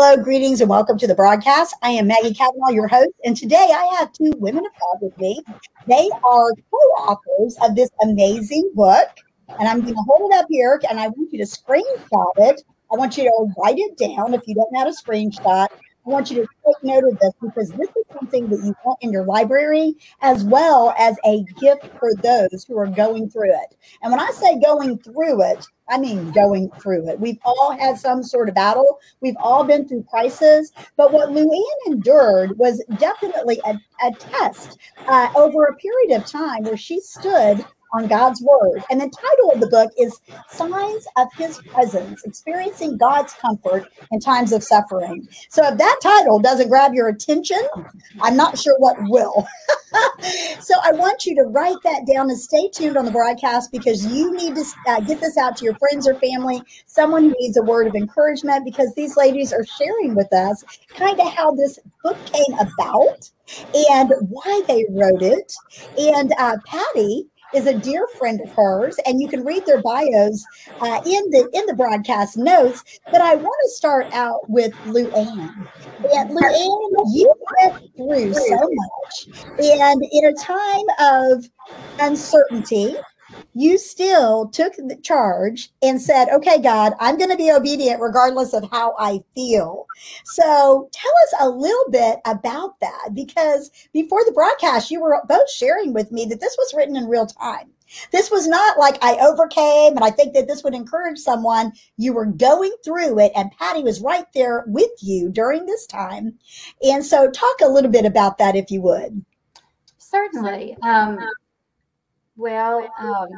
Hello, greetings, and welcome to the broadcast. I am Maggie Cavanaugh, your host, and today I have two women of God with me. They are co-authors of this amazing book, and I'm going to hold it up here, and I want you to screenshot it. I want you to write it down if you don't know how to screenshot. I want you to take note of this because this is something that you want in your library as well as a gift for those who are going through it. And when I say going through it, I mean going through it. We've all had some sort of battle. We've all been through crisis. But what Luann endured was definitely a, a test uh, over a period of time where she stood on God's word. And the title of the book is Signs of His Presence Experiencing God's Comfort in Times of Suffering. So if that title doesn't grab your attention, I'm not sure what will. so I want you to write that down and stay tuned on the broadcast because you need to uh, get this out to your friends or family, someone who needs a word of encouragement, because these ladies are sharing with us kind of how this book came about and why they wrote it. And uh, Patty, is a dear friend of hers, and you can read their bios uh, in the in the broadcast notes. But I want to start out with Luann. And Luann, you went through so much, and in a time of uncertainty you still took the charge and said, okay, God, I'm going to be obedient regardless of how I feel. So tell us a little bit about that because before the broadcast, you were both sharing with me that this was written in real time. This was not like I overcame, and I think that this would encourage someone. You were going through it, and Patty was right there with you during this time. And so, talk a little bit about that if you would. Certainly. Um, well, um,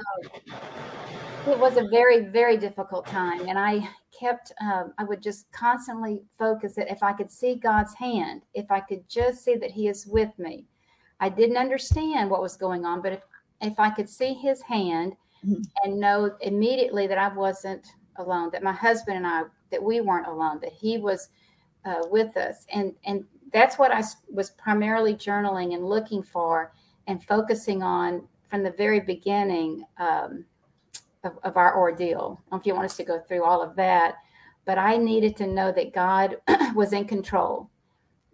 it was a very, very difficult time. And I kept, um, I would just constantly focus that if I could see God's hand, if I could just see that He is with me. I didn't understand what was going on, but if, if I could see His hand mm-hmm. and know immediately that I wasn't alone, that my husband and I, that we weren't alone, that He was uh, with us. And, and that's what I was primarily journaling and looking for and focusing on from the very beginning um, of, of, our ordeal. if you want us to go through all of that, but I needed to know that God was in control.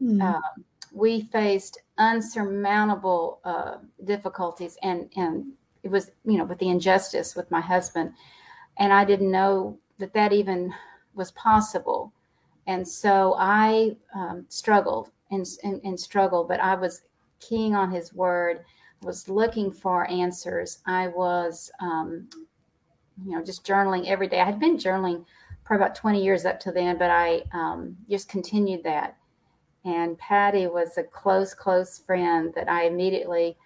Mm. Uh, we faced unsurmountable uh, difficulties, and and it was you know with the injustice with my husband, and I didn't know that that even was possible, and so I um, struggled and, and and struggled, but I was keying on His word was looking for answers. I was, um, you know, just journaling every day. I had been journaling for about 20 years up to then, but I um, just continued that. And Patty was a close, close friend that I immediately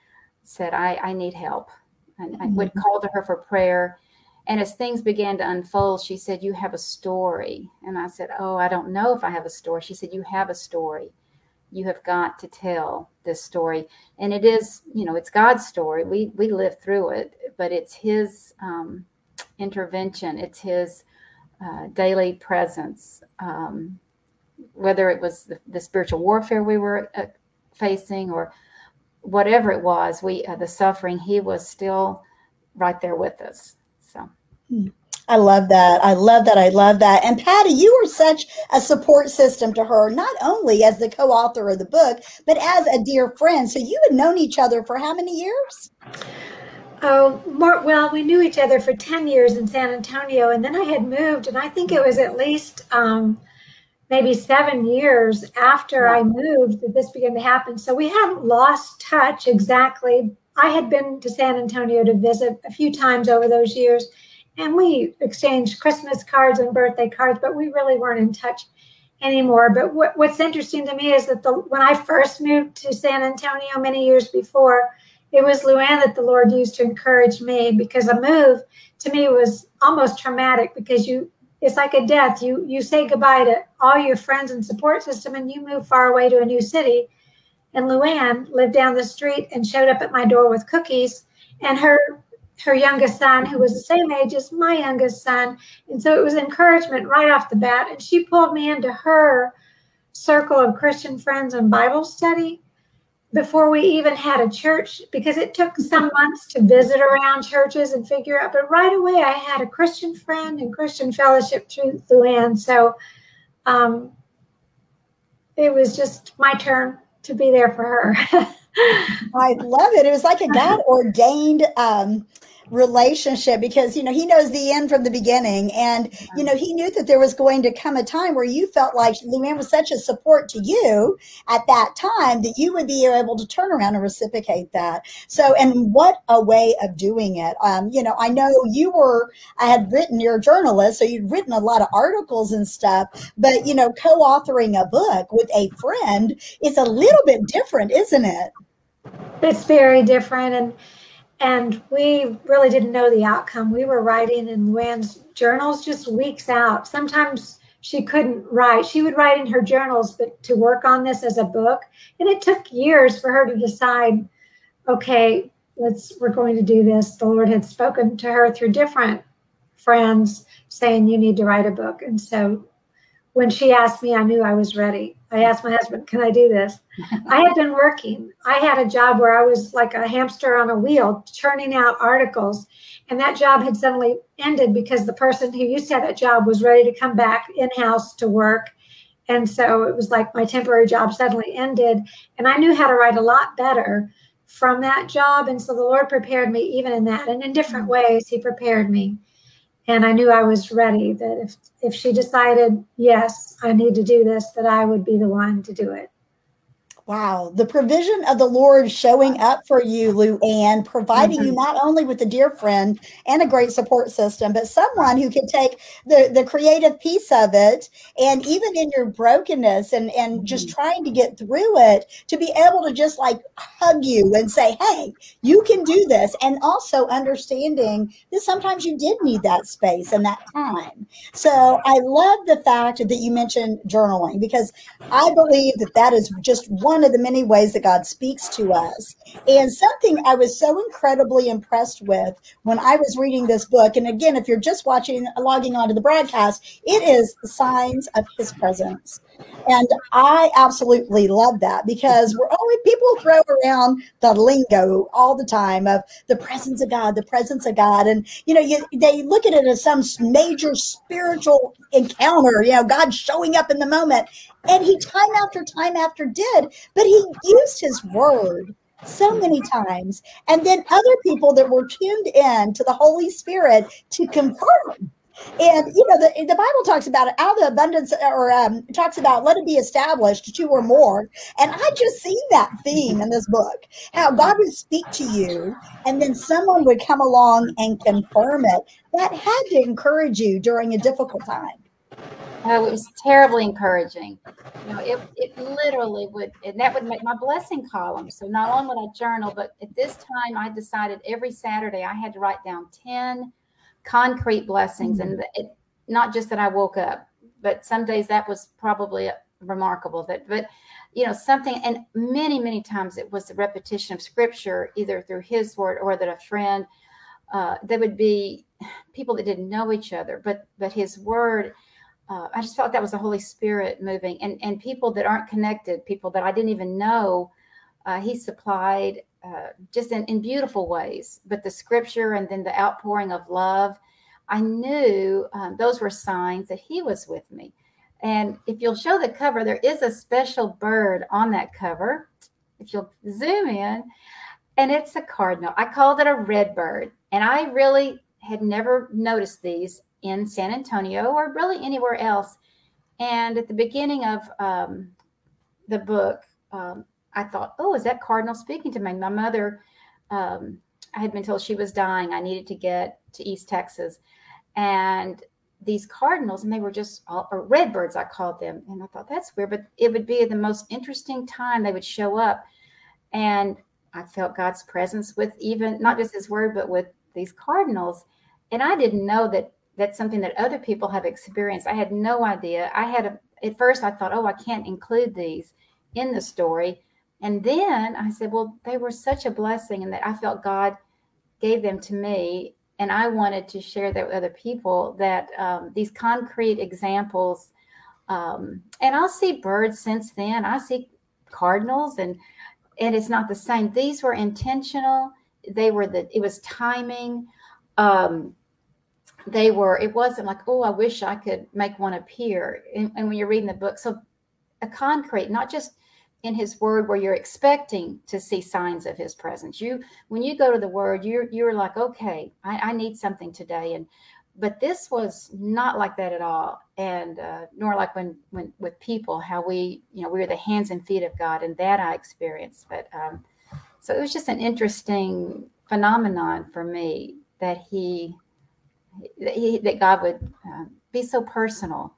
said, I, I need help. And mm-hmm. I would mm-hmm. call to her for prayer. And as things began to unfold, she said, You have a story. And I said, Oh, I don't know if I have a story. She said, You have a story you have got to tell this story. And it is you know it's god's story. We we live through it but it's his um, intervention. It's his uh, daily presence um, whether it was the, the, spiritual warfare we were uh, facing or whatever it was we uh, the suffering he was still right there with us. So. Hmm. I love that. I love that. I love that. And Patty, you were such a support system to her, not only as the co author of the book, but as a dear friend. So you had known each other for how many years? Oh, more, well, we knew each other for 10 years in San Antonio. And then I had moved, and I think it was at least um, maybe seven years after I moved that this began to happen. So we hadn't lost touch exactly. I had been to San Antonio to visit a few times over those years and we exchanged Christmas cards and birthday cards, but we really weren't in touch anymore. But what, what's interesting to me is that the when I first moved to San Antonio many years before, it was Luann that the Lord used to encourage me because a move to me was almost traumatic because you it's like a death. You you say goodbye to all your friends and support system and you move far away to a new city. And Luann lived down the street and showed up at my door with cookies. And her her youngest son, who was the same age as my youngest son. And so it was encouragement right off the bat. And she pulled me into her circle of Christian friends and Bible study before we even had a church because it took some months to visit around churches and figure out. But right away, I had a Christian friend and Christian fellowship through Luann. So um, it was just my turn to be there for her. I love it. It was like a God ordained um, relationship because you know he knows the end from the beginning. And you know he knew that there was going to come a time where you felt like Luann was such a support to you at that time that you would be able to turn around and reciprocate that. So and what a way of doing it. Um, you know I know you were I had written you're a journalist so you'd written a lot of articles and stuff but you know co-authoring a book with a friend is a little bit different isn't it? It's very different. And and we really didn't know the outcome. We were writing in Luann's journals just weeks out. Sometimes she couldn't write. She would write in her journals, but to work on this as a book, and it took years for her to decide, okay, let's we're going to do this. The Lord had spoken to her through different friends saying you need to write a book. And so when she asked me, I knew I was ready. I asked my husband, Can I do this? I had been working. I had a job where I was like a hamster on a wheel, churning out articles. And that job had suddenly ended because the person who used to have that job was ready to come back in house to work. And so it was like my temporary job suddenly ended. And I knew how to write a lot better from that job. And so the Lord prepared me even in that. And in different mm. ways, He prepared me and I knew I was ready that if if she decided yes I need to do this that I would be the one to do it Wow, the provision of the Lord showing up for you, Lou Ann, providing mm-hmm. you not only with a dear friend and a great support system, but someone who can take the, the creative piece of it and even in your brokenness and, and mm-hmm. just trying to get through it, to be able to just like hug you and say, Hey, you can do this. And also understanding that sometimes you did need that space and that time. So I love the fact that you mentioned journaling because I believe that that is just one one of the many ways that God speaks to us. And something I was so incredibly impressed with when I was reading this book, and again, if you're just watching, logging onto the broadcast, it is the signs of his presence. And I absolutely love that because we're always people throw around the lingo all the time of the presence of God, the presence of God. And, you know, you, they look at it as some major spiritual encounter, you know, God showing up in the moment. And he time after time after did, but he used his word so many times. And then other people that were tuned in to the Holy Spirit to confirm and you know, the, the Bible talks about it out of the abundance, or um, talks about let it be established, two or more. And I just see that theme in this book, how God would speak to you, and then someone would come along and confirm it. That had to encourage you during a difficult time. Oh, it was terribly encouraging. You know, it, it literally would, and that would make my blessing column. So not only would I journal, but at this time I decided every Saturday I had to write down 10 concrete blessings mm-hmm. and it, not just that i woke up but some days that was probably remarkable that but you know something and many many times it was the repetition of scripture either through his word or that a friend uh, there would be people that didn't know each other but but his word uh, i just felt that was the holy spirit moving and and people that aren't connected people that i didn't even know uh, he supplied uh, just in, in beautiful ways. But the scripture and then the outpouring of love, I knew um, those were signs that He was with me. And if you'll show the cover, there is a special bird on that cover. If you'll zoom in, and it's a cardinal. I called it a red bird. And I really had never noticed these in San Antonio or really anywhere else. And at the beginning of um, the book, um, I thought, oh, is that Cardinal speaking to me? My mother, um, I had been told she was dying. I needed to get to East Texas. And these cardinals, and they were just all, or redbirds, I called them. And I thought, that's weird, but it would be the most interesting time they would show up. And I felt God's presence with even not just his word, but with these cardinals. And I didn't know that that's something that other people have experienced. I had no idea. I had a, at first I thought, oh, I can't include these in the story. And then I said, well, they were such a blessing and that I felt God gave them to me. And I wanted to share that with other people that um, these concrete examples, um, and I'll see birds since then. I see cardinals and and it's not the same. These were intentional. They were the it was timing. Um, they were it wasn't like oh i wish i could make one appear and, and when you're reading the book so a concrete, not just in his word where you're expecting to see signs of his presence. You when you go to the word, you're you're like, okay, I, I need something today. And but this was not like that at all. And uh, nor like when when with people, how we, you know, we are the hands and feet of God, and that I experienced. But um, so it was just an interesting phenomenon for me that he that, he, that God would uh, be so personal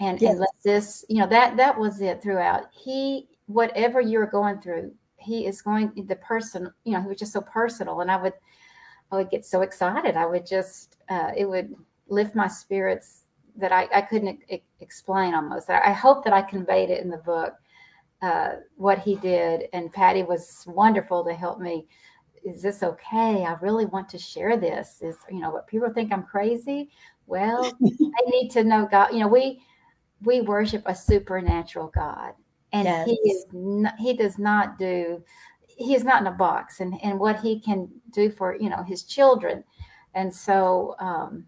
and, yes. and let this, you know, that that was it throughout. He whatever you're going through, he is going the person, you know, he was just so personal. And I would I would get so excited. I would just uh, it would lift my spirits that I, I couldn't e- explain almost. I, I hope that I conveyed it in the book. Uh, what he did, and Patty was wonderful to help me is this okay? I really want to share this. Is you know what people think I'm crazy? Well, I need to know God. You know, we we worship a supernatural God, and yes. He is not, He does not do. He is not in a box, and and what He can do for you know His children, and so um,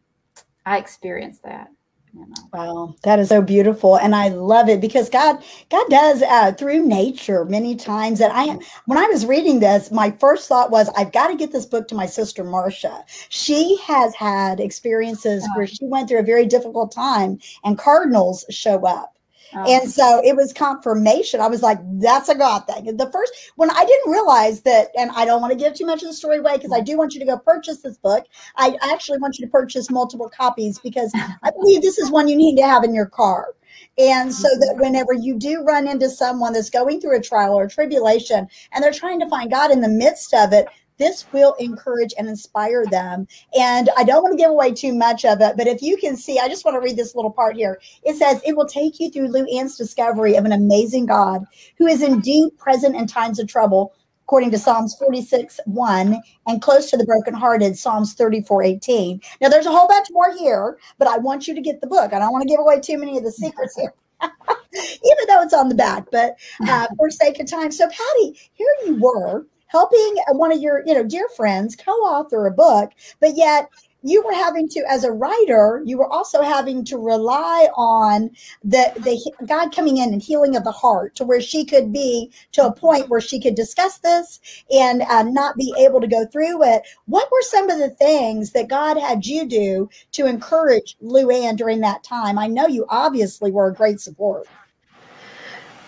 I experienced that. You know. Wow, that is so beautiful, and I love it because God, God does uh, through nature many times. And I, when I was reading this, my first thought was, I've got to get this book to my sister Marcia. She has had experiences where she went through a very difficult time, and cardinals show up Oh. And so it was confirmation. I was like, that's a God thing. The first, when I didn't realize that, and I don't want to give too much of the story away because I do want you to go purchase this book. I actually want you to purchase multiple copies because I believe this is one you need to have in your car. And so that mm-hmm. whenever you do run into someone that's going through a trial or a tribulation and they're trying to find God in the midst of it, this will encourage and inspire them. And I don't want to give away too much of it, but if you can see, I just want to read this little part here. It says, It will take you through Lou Ann's discovery of an amazing God who is indeed present in times of trouble, according to Psalms 46 1, and close to the brokenhearted, Psalms 34 18. Now, there's a whole bunch more here, but I want you to get the book. I don't want to give away too many of the secrets here. Even though it's on the back, but uh, for sake of time. So, Patty, here you were helping one of your you know dear friends co-author a book but yet you were having to as a writer you were also having to rely on the the god coming in and healing of the heart to where she could be to a point where she could discuss this and uh, not be able to go through it. What were some of the things that god had you do to encourage lou ann during that time? I know you obviously were a great support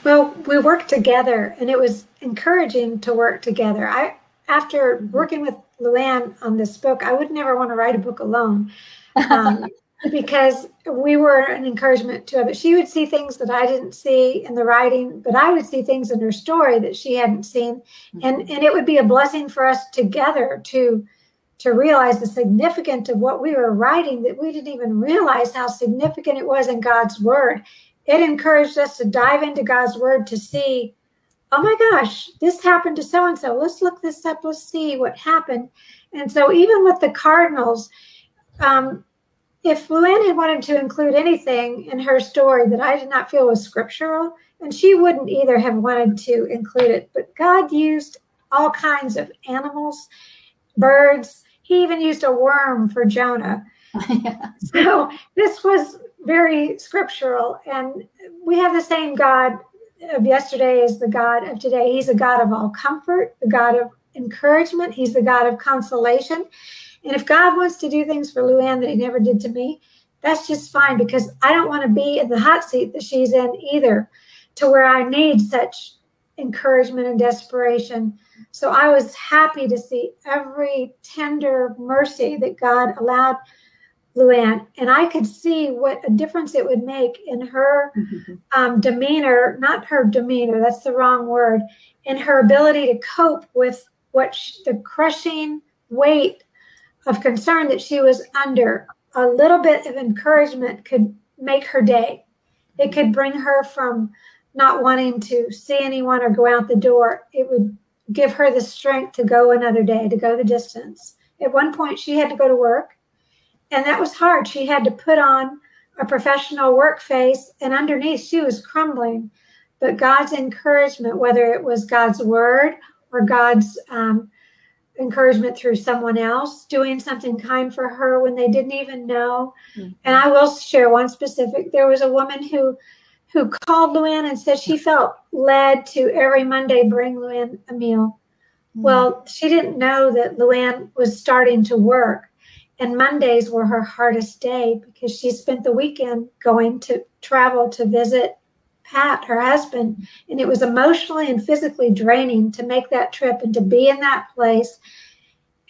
well, we worked together and it was encouraging to work together. I after working with Luann on this book, I would never want to write a book alone. Um, because we were an encouragement to her. But she would see things that I didn't see in the writing, but I would see things in her story that she hadn't seen. And and it would be a blessing for us together to to realize the significance of what we were writing that we didn't even realize how significant it was in God's word it encouraged us to dive into God's word to see, oh my gosh, this happened to so and so. Let's look this up. Let's see what happened. And so, even with the Cardinals, um, if Luann had wanted to include anything in her story that I did not feel was scriptural, and she wouldn't either have wanted to include it, but God used all kinds of animals, birds. He even used a worm for Jonah. So this was very scriptural. And we have the same God of yesterday as the God of today. He's a God of all comfort, the God of encouragement, He's the God of consolation. And if God wants to do things for Luann that He never did to me, that's just fine because I don't want to be in the hot seat that she's in either, to where I need such encouragement and desperation. So I was happy to see every tender mercy that God allowed Luann, and I could see what a difference it would make in her mm-hmm. um, demeanor, not her demeanor, that's the wrong word, in her ability to cope with what she, the crushing weight of concern that she was under. A little bit of encouragement could make her day. It could bring her from not wanting to see anyone or go out the door. It would give her the strength to go another day, to go the distance. At one point, she had to go to work and that was hard. She had to put on a professional work face, and underneath, she was crumbling. But God's encouragement, whether it was God's word or God's um, encouragement through someone else, doing something kind for her when they didn't even know. Mm-hmm. And I will share one specific. There was a woman who who called Luann and said she felt led to every Monday bring Luann a meal. Mm. Well, she didn't know that Luann was starting to work. And Mondays were her hardest day because she spent the weekend going to travel to visit Pat, her husband. And it was emotionally and physically draining to make that trip and to be in that place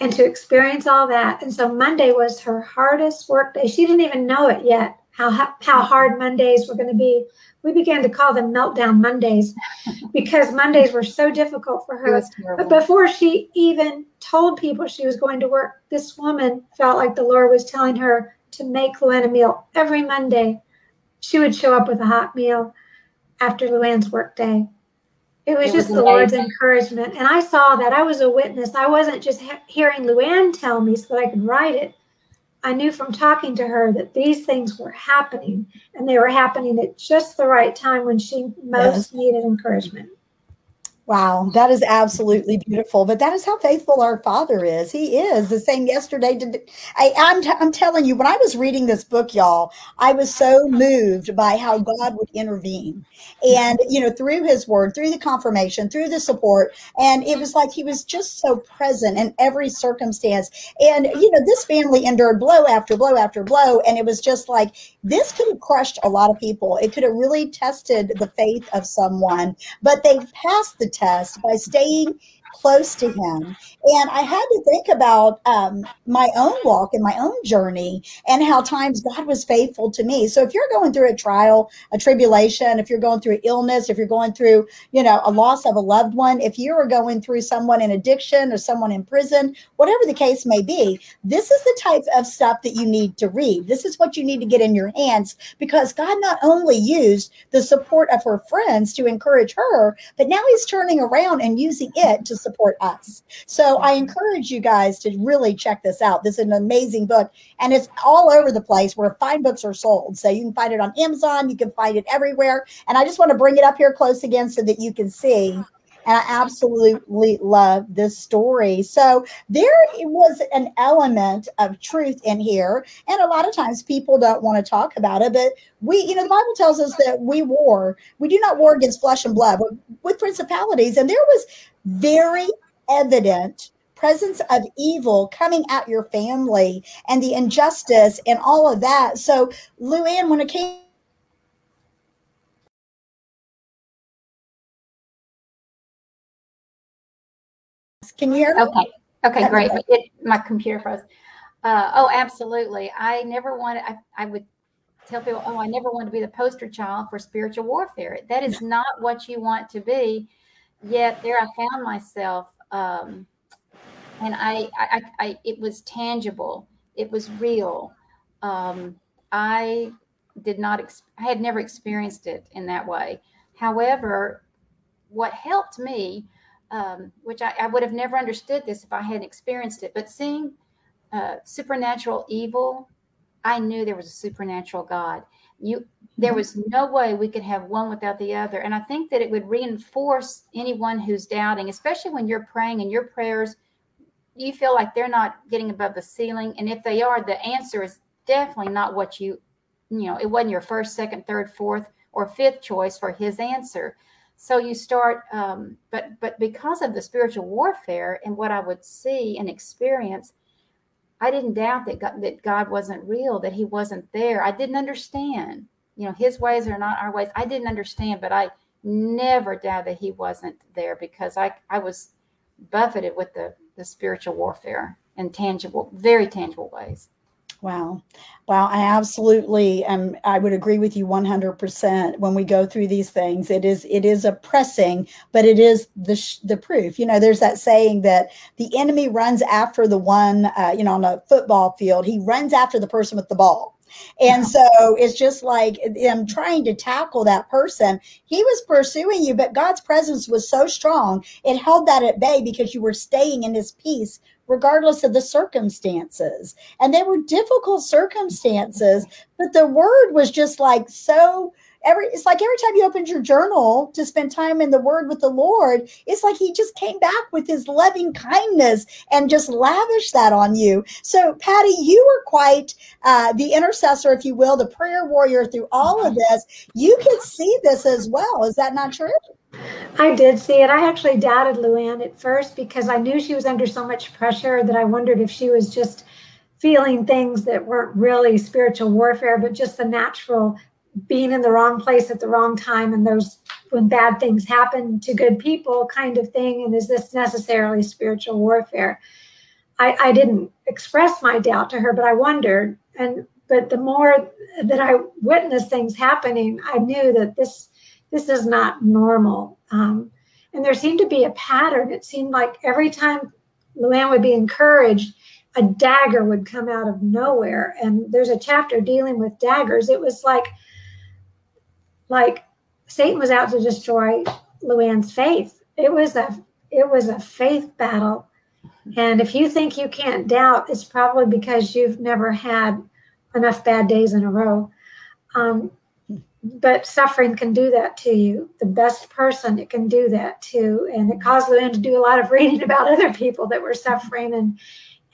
and to experience all that. And so Monday was her hardest work day. She didn't even know it yet, how, how hard Mondays were going to be. We began to call them meltdown Mondays because Mondays were so difficult for her. But before she even told people she was going to work, this woman felt like the Lord was telling her to make Luann a meal every Monday. She would show up with a hot meal after Luann's work day. It was it just was the Lord's encouragement. And I saw that. I was a witness. I wasn't just he- hearing Luann tell me so that I could write it. I knew from talking to her that these things were happening and they were happening at just the right time when she most yes. needed encouragement. Wow, that is absolutely beautiful. But that is how faithful our Father is. He is the same yesterday. To, I, I'm, t- I'm telling you, when I was reading this book, y'all, I was so moved by how God would intervene. And, you know, through his word, through the confirmation, through the support. And it was like he was just so present in every circumstance. And, you know, this family endured blow after blow after blow. And it was just like, this could have crushed a lot of people. It could have really tested the faith of someone, but they passed the test by staying close to him. And I had to think about um, my own walk and my own journey and how times God was faithful to me. So if you're going through a trial, a tribulation, if you're going through illness, if you're going through, you know, a loss of a loved one, if you are going through someone in addiction or someone in prison, whatever the case may be, this is the type of stuff that you need to read. This is what you need to get in your hands because God not only used the support of her friends to encourage her, but now he's turning around and using it to support us. So I encourage you guys to really check this out. This is an amazing book and it's all over the place where fine books are sold. So you can find it on Amazon, you can find it everywhere. And I just want to bring it up here close again so that you can see and I absolutely love this story. So there was an element of truth in here. And a lot of times people don't want to talk about it, but we, you know, the Bible tells us that we war. We do not war against flesh and blood, but with principalities. And there was very evident presence of evil coming at your family and the injustice and all of that. So, Luann, when it came Can you hear me? Okay. Okay, great. It, my computer froze. Uh, oh, absolutely. I never wanted, I, I would tell people, oh, I never want to be the poster child for spiritual warfare. That is not what you want to be. Yet there I found myself, um, and I, I, I, it was tangible. It was real. Um, I did not, ex- I had never experienced it in that way. However, what helped me, um, which I, I, would have never understood this if I hadn't experienced it, but seeing uh, supernatural evil, I knew there was a supernatural God. You, there mm-hmm. was no way we could have one without the other. And I think that it would reinforce anyone who's doubting, especially when you're praying and your prayers, you feel like they're not getting above the ceiling. And if they are, the answer is definitely not what you, you know, it wasn't your first, second, third, fourth, or fifth choice for his answer. So you start, um, but but because of the spiritual warfare and what I would see and experience, I didn't doubt that God, that God wasn't real, that He wasn't there. I didn't understand. You know, His ways are not our ways. I didn't understand, but I never doubt that He wasn't there because I I was buffeted with the the spiritual warfare in tangible, very tangible ways. Wow. Wow. I absolutely um I would agree with you 100% when we go through these things. It is it is oppressing, but it is the sh- the proof. You know, there's that saying that the enemy runs after the one uh, you know on a football field. He runs after the person with the ball. And so it's just like I'm trying to tackle that person. He was pursuing you, but God's presence was so strong, it held that at bay because you were staying in his peace regardless of the circumstances. And they were difficult circumstances, but the word was just like so every it's like every time you opened your journal to spend time in the Word with the Lord, it's like He just came back with His loving kindness and just lavished that on you. So, Patty, you were quite uh, the intercessor, if you will, the prayer warrior through all of this. You could see this as well. Is that not true? I did see it. I actually doubted Luann at first because I knew she was under so much pressure that I wondered if she was just feeling things that weren't really spiritual warfare, but just the natural being in the wrong place at the wrong time and those when bad things happen to good people kind of thing. And is this necessarily spiritual warfare? I, I didn't express my doubt to her, but I wondered. And but the more that I witnessed things happening, I knew that this this is not normal. Um, and there seemed to be a pattern. It seemed like every time Luann would be encouraged, a dagger would come out of nowhere. And there's a chapter dealing with daggers. It was like, like Satan was out to destroy Luann's faith. It was a it was a faith battle. And if you think you can't doubt, it's probably because you've never had enough bad days in a row. Um, but suffering can do that to you. The best person, it can do that to, And it caused Luann to do a lot of reading about other people that were suffering. And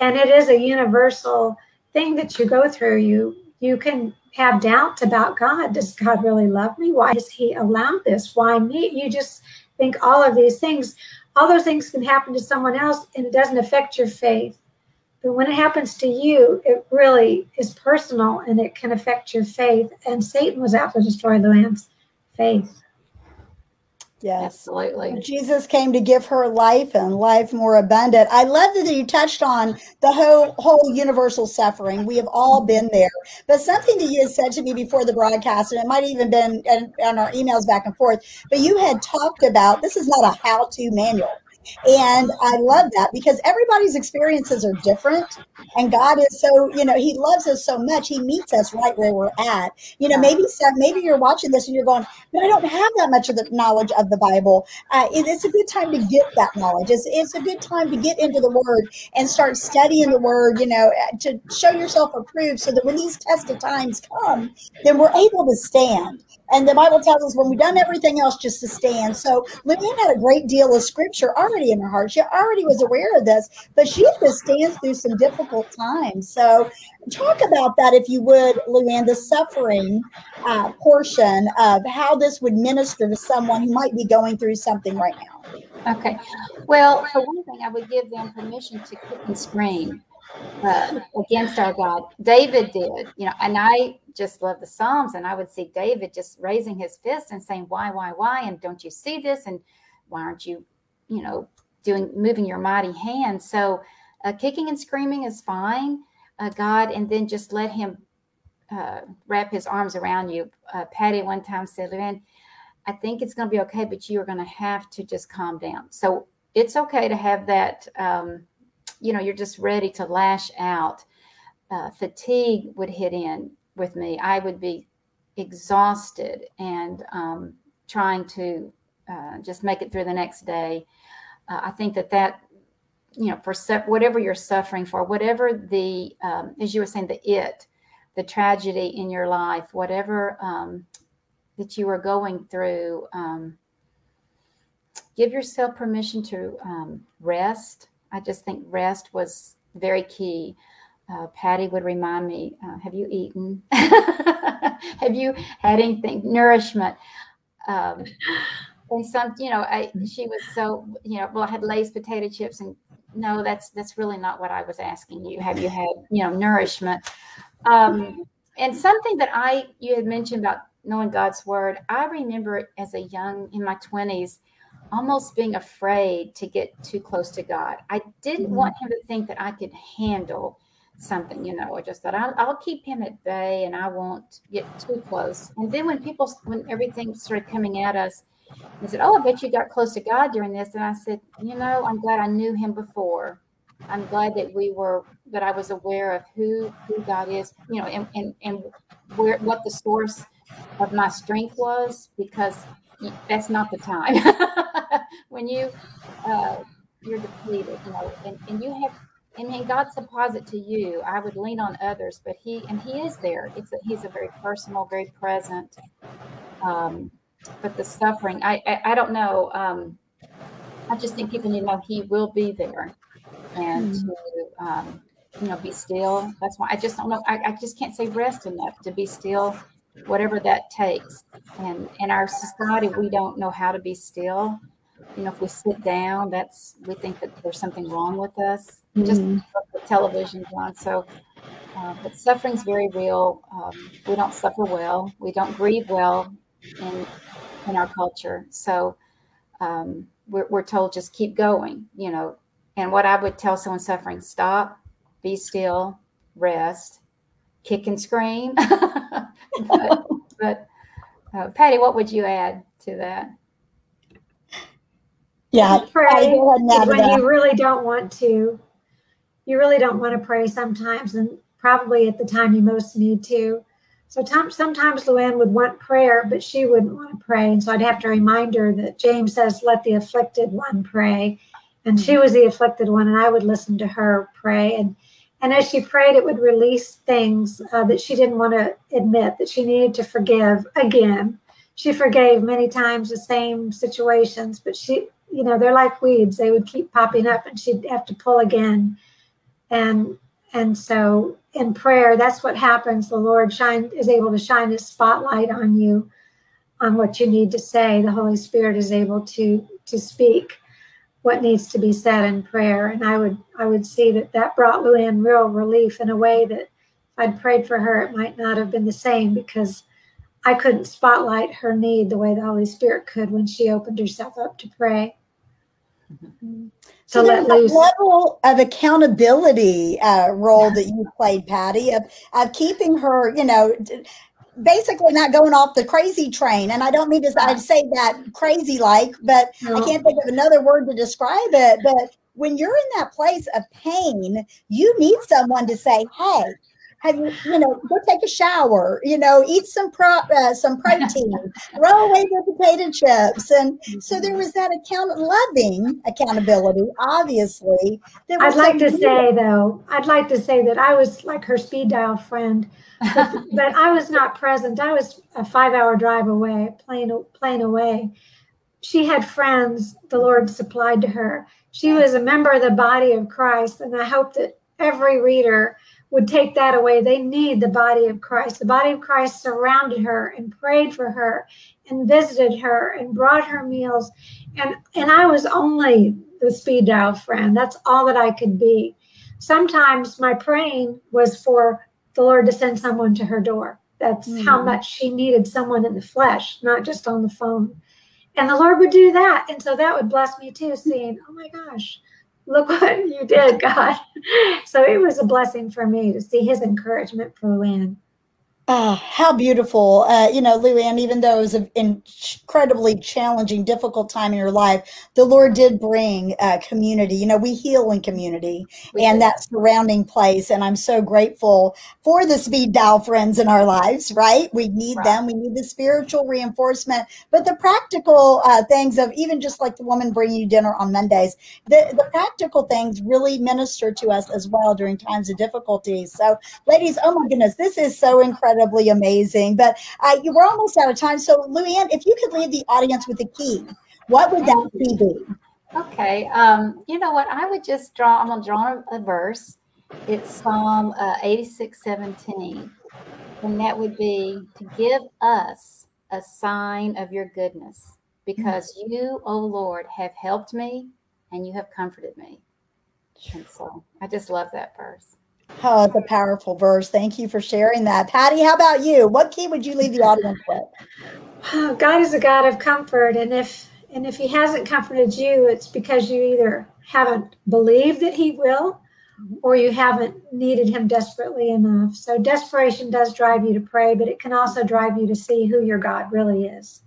and it is a universal thing that you go through. You you can have doubts about God. Does God really love me? Why does He allow this? Why me? You just think all of these things. All those things can happen to someone else, and it doesn't affect your faith. But when it happens to you, it really is personal and it can affect your faith. And Satan was out to destroy the Luann's faith. Yes. Absolutely. Jesus came to give her life and life more abundant. I love that you touched on the whole whole universal suffering. We have all been there. But something that you had said to me before the broadcast, and it might even been on our emails back and forth, but you had talked about this is not a how-to manual. And I love that because everybody's experiences are different. And God is so, you know, He loves us so much. He meets us right where we're at. You know, maybe Seth, maybe you're watching this and you're going, but I don't have that much of the knowledge of the Bible. Uh, it, it's a good time to get that knowledge. It's, it's a good time to get into the Word and start studying the Word, you know, to show yourself approved so that when these tested times come, then we're able to stand. And the Bible tells us when we've done everything else just to stand. So Luann had a great deal of scripture already in her heart. She already was aware of this, but she just stands through some difficult times. So talk about that, if you would, Luann, the suffering uh, portion of how this would minister to someone who might be going through something right now. Okay. Well, for one thing, I would give them permission to kick and scream uh, against our God. David did, you know, and I just love the Psalms, and I would see David just raising his fist and saying, "Why, why, why?" And don't you see this? And why aren't you, you know, doing moving your mighty hand? So, uh, kicking and screaming is fine, uh, God, and then just let Him uh, wrap His arms around you. Uh, Patty one time said, "Luann, I think it's going to be okay, but you are going to have to just calm down." So it's okay to have that. Um, you know, you're just ready to lash out. Uh, fatigue would hit in with me. I would be exhausted and um, trying to uh, just make it through the next day. Uh, I think that that, you know, for se- whatever you're suffering for, whatever the, um, as you were saying, the it, the tragedy in your life, whatever um, that you are going through, um, give yourself permission to um, rest. I just think rest was very key uh, Patty would remind me, uh, have you eaten? have you had anything nourishment? And some, you know, I, she was so, you know, well, I had Lay's potato chips and no, that's, that's really not what I was asking you. Have you had, you know, nourishment? Um, and something that I, you had mentioned about knowing God's word. I remember as a young, in my twenties, almost being afraid to get too close to God. I didn't mm-hmm. want him to think that I could handle something, you know, I just thought I'll, I'll, keep him at bay and I won't get too close. And then when people, when everything started coming at us, they said, Oh, I bet you got close to God during this. And I said, You know, I'm glad I knew him before. I'm glad that we were, that I was aware of who, who God is, you know, and, and, and where, what the source of my strength was, because that's not the time when you, uh, you're depleted, you know, and, and you have I mean, God supplies it to you. I would lean on others, but He and He is there. It's a, He's a very personal, very present Um, but the suffering, I, I, I don't know. Um, I just think people need to know He will be there, and mm-hmm. to um, you know be still. That's why I just don't know. I, I just can't say rest enough to be still, whatever that takes. And in our society, we don't know how to be still. You know, if we sit down, that's we think that there's something wrong with us. Mm-hmm. Just the television's on, so uh, but suffering's very real. Um, we don't suffer well. We don't grieve well in in our culture. So um, we're, we're told just keep going. You know, and what I would tell someone suffering: stop, be still, rest, kick and scream. but, but uh, Patty, what would you add to that? Yeah, pray when you really don't want to. You really don't want to pray sometimes, and probably at the time you most need to. So sometimes Luann would want prayer, but she wouldn't want to pray. And so I'd have to remind her that James says, let the afflicted one pray. And she was the afflicted one, and I would listen to her pray. And, and as she prayed, it would release things uh, that she didn't want to admit, that she needed to forgive again. She forgave many times the same situations, but she, you know, they're like weeds. They would keep popping up, and she'd have to pull again. And and so in prayer, that's what happens. The Lord shine is able to shine his spotlight on you, on what you need to say. The Holy Spirit is able to to speak what needs to be said in prayer. And I would I would see that that brought Luann real relief in a way that if I'd prayed for her, it might not have been the same because I couldn't spotlight her need the way the Holy Spirit could when she opened herself up to pray. Mm-hmm so there's a level of accountability uh, role that you played, Patty, of, of keeping her, you know, basically not going off the crazy train. And I don't mean to I say that crazy like, but no. I can't think of another word to describe it. But when you're in that place of pain, you need someone to say, hey, have you, you know, go take a shower, you know, eat some pro, uh, some protein, throw away the potato chips. And so there was that account loving accountability, obviously. I'd like to say though, I'd like to say that I was like her speed dial friend, but, but I was not present. I was a five hour drive away, plane, plane away. She had friends the Lord supplied to her. She was a member of the body of Christ. And I hope that every reader would take that away. They need the body of Christ. The body of Christ surrounded her and prayed for her and visited her and brought her meals. And and I was only the speed dial friend. That's all that I could be. Sometimes my praying was for the Lord to send someone to her door. That's mm-hmm. how much she needed someone in the flesh, not just on the phone. And the Lord would do that. And so that would bless me too, seeing, oh my gosh, look what you did, God. So it was a blessing for me to see his encouragement for Luann. Oh, how beautiful. Uh, you know, Luann, even though it was an incredibly challenging, difficult time in your life, the Lord did bring uh, community. You know, we heal in community we and do. that surrounding place. And I'm so grateful for the speed dial friends in our lives, right? We need right. them. We need the spiritual reinforcement, but the practical uh, things of even just like the woman bringing you dinner on Mondays, the, the practical things really minister to us as well during times of difficulty. So, ladies, oh my goodness, this is so incredible incredibly amazing. But uh, we're almost out of time. So, Luann, if you could leave the audience with a key, what would that key be? Okay. Um, you know what? I would just draw, I'm going to draw a, verse. It's Psalm uh, 86 17. And that would be to give us a sign of your goodness because you, O oh Lord, have helped me and you have comforted me. And so I just love that verse. Oh, it's a powerful verse. Thank you for sharing that. Patty, how about you? What key would you leave the audience with? Oh, God is a God of comfort. And if and if he hasn't comforted you, it's because you either haven't believed that he will or you haven't needed him desperately enough. So desperation does drive you to pray, but it can also drive you to see who your God really is.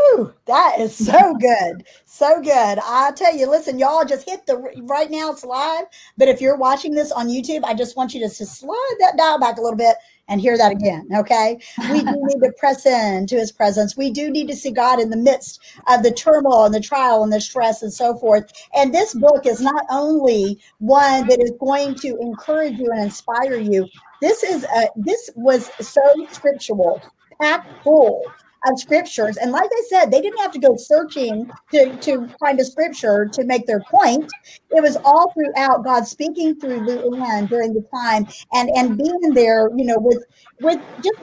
Woo, that is so good. So good. I tell you, listen, y'all just hit the right now it's live. But if you're watching this on YouTube, I just want you to just slide that dial back a little bit and hear that again. Okay. We do need to press into his presence. We do need to see God in the midst of the turmoil and the trial and the stress and so forth. And this book is not only one that is going to encourage you and inspire you. This is a this was so scriptural, packed full of scriptures. And like I said, they didn't have to go searching to, to find a scripture to make their point. It was all throughout God speaking through Luann during the time and, and being there, you know, with with just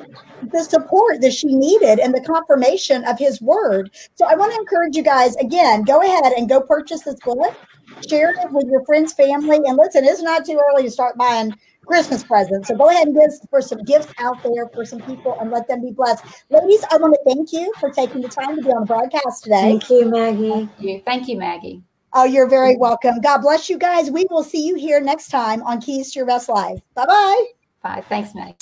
the support that she needed and the confirmation of his word. So I want to encourage you guys again, go ahead and go purchase this book, share it with your friends, family, and listen, it's not too early to start buying Christmas presents. So go ahead and give for some gifts out there for some people and let them be blessed. Ladies, I want to thank you for taking the time to be on the broadcast today. Thank you, Maggie. Thank you, Thank you Maggie. Oh, you're very welcome. God bless you guys. We will see you here next time on Keys to Your Best Life. Bye-bye. Bye. Thanks, Maggie.